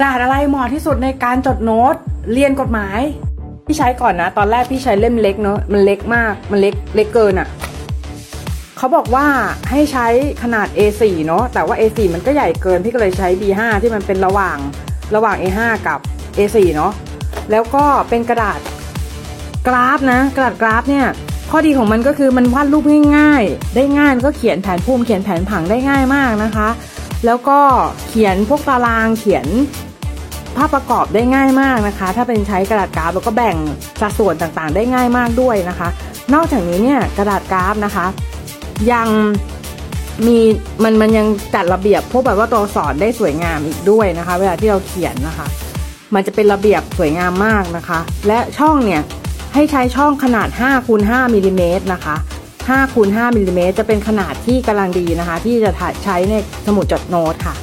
กระดาษอะไรเหมาะที่สุดในการจดโน้ต เรียนกฎหมาย พี่ใช้ก่อนนะ ตอนแรกพี่ใช้เล่มเล็กเนาะมันเล็กมากมันเล็กเล็กเกินอะ่ะเขาบอกว่าให้ใช้ขนาด A4 เนาะแต่ว่า A4 มันก็ใหญ่เกิน พี่ก็เลยใช้ B5 ที่มันเป็นระหว่างระหว่าง A5 กับ A4 เนาะแล้วก็เป็นกระดาษกราฟนะ กระดาษกราฟเนี่ยข้อดีของมันก็คือมันวาดรูปง่ายๆ ได้ง่ายก็เขียนแผนภูมิเขียนแผนผังได้ง่ายมากนะคะ แล้วก็เขียนพวกตารางเขียน ภาพประกอบได้ง่ายมากนะคะ ถ้าเป็นใช้กระดาษกราฟแล้วก็แบ่งสัดส่วนต่างๆ ได้ง่ายมากด้วยนะคะ นอกจากนี้เนี่ยกระดาษกราฟนะคะ ยังมีมันมันยังจัดระเบียบพวกแบบว่าตัวอักษรได้สวยงามอีกด้วยนะคะ เวลาที่เราเขียนนะคะ มันจะเป็นระเบียบสวยงามมากนะคะ และช่องเนี่ยให้ใช้ช่องขนาด5คูณ5มิลลิเมตรนะคะ5คูณ5มิลลิเมตรจะเป็นขนาดที่กำลังดีนะคะ ที่จะใช้ในสมุดจดโน้ตค่ะ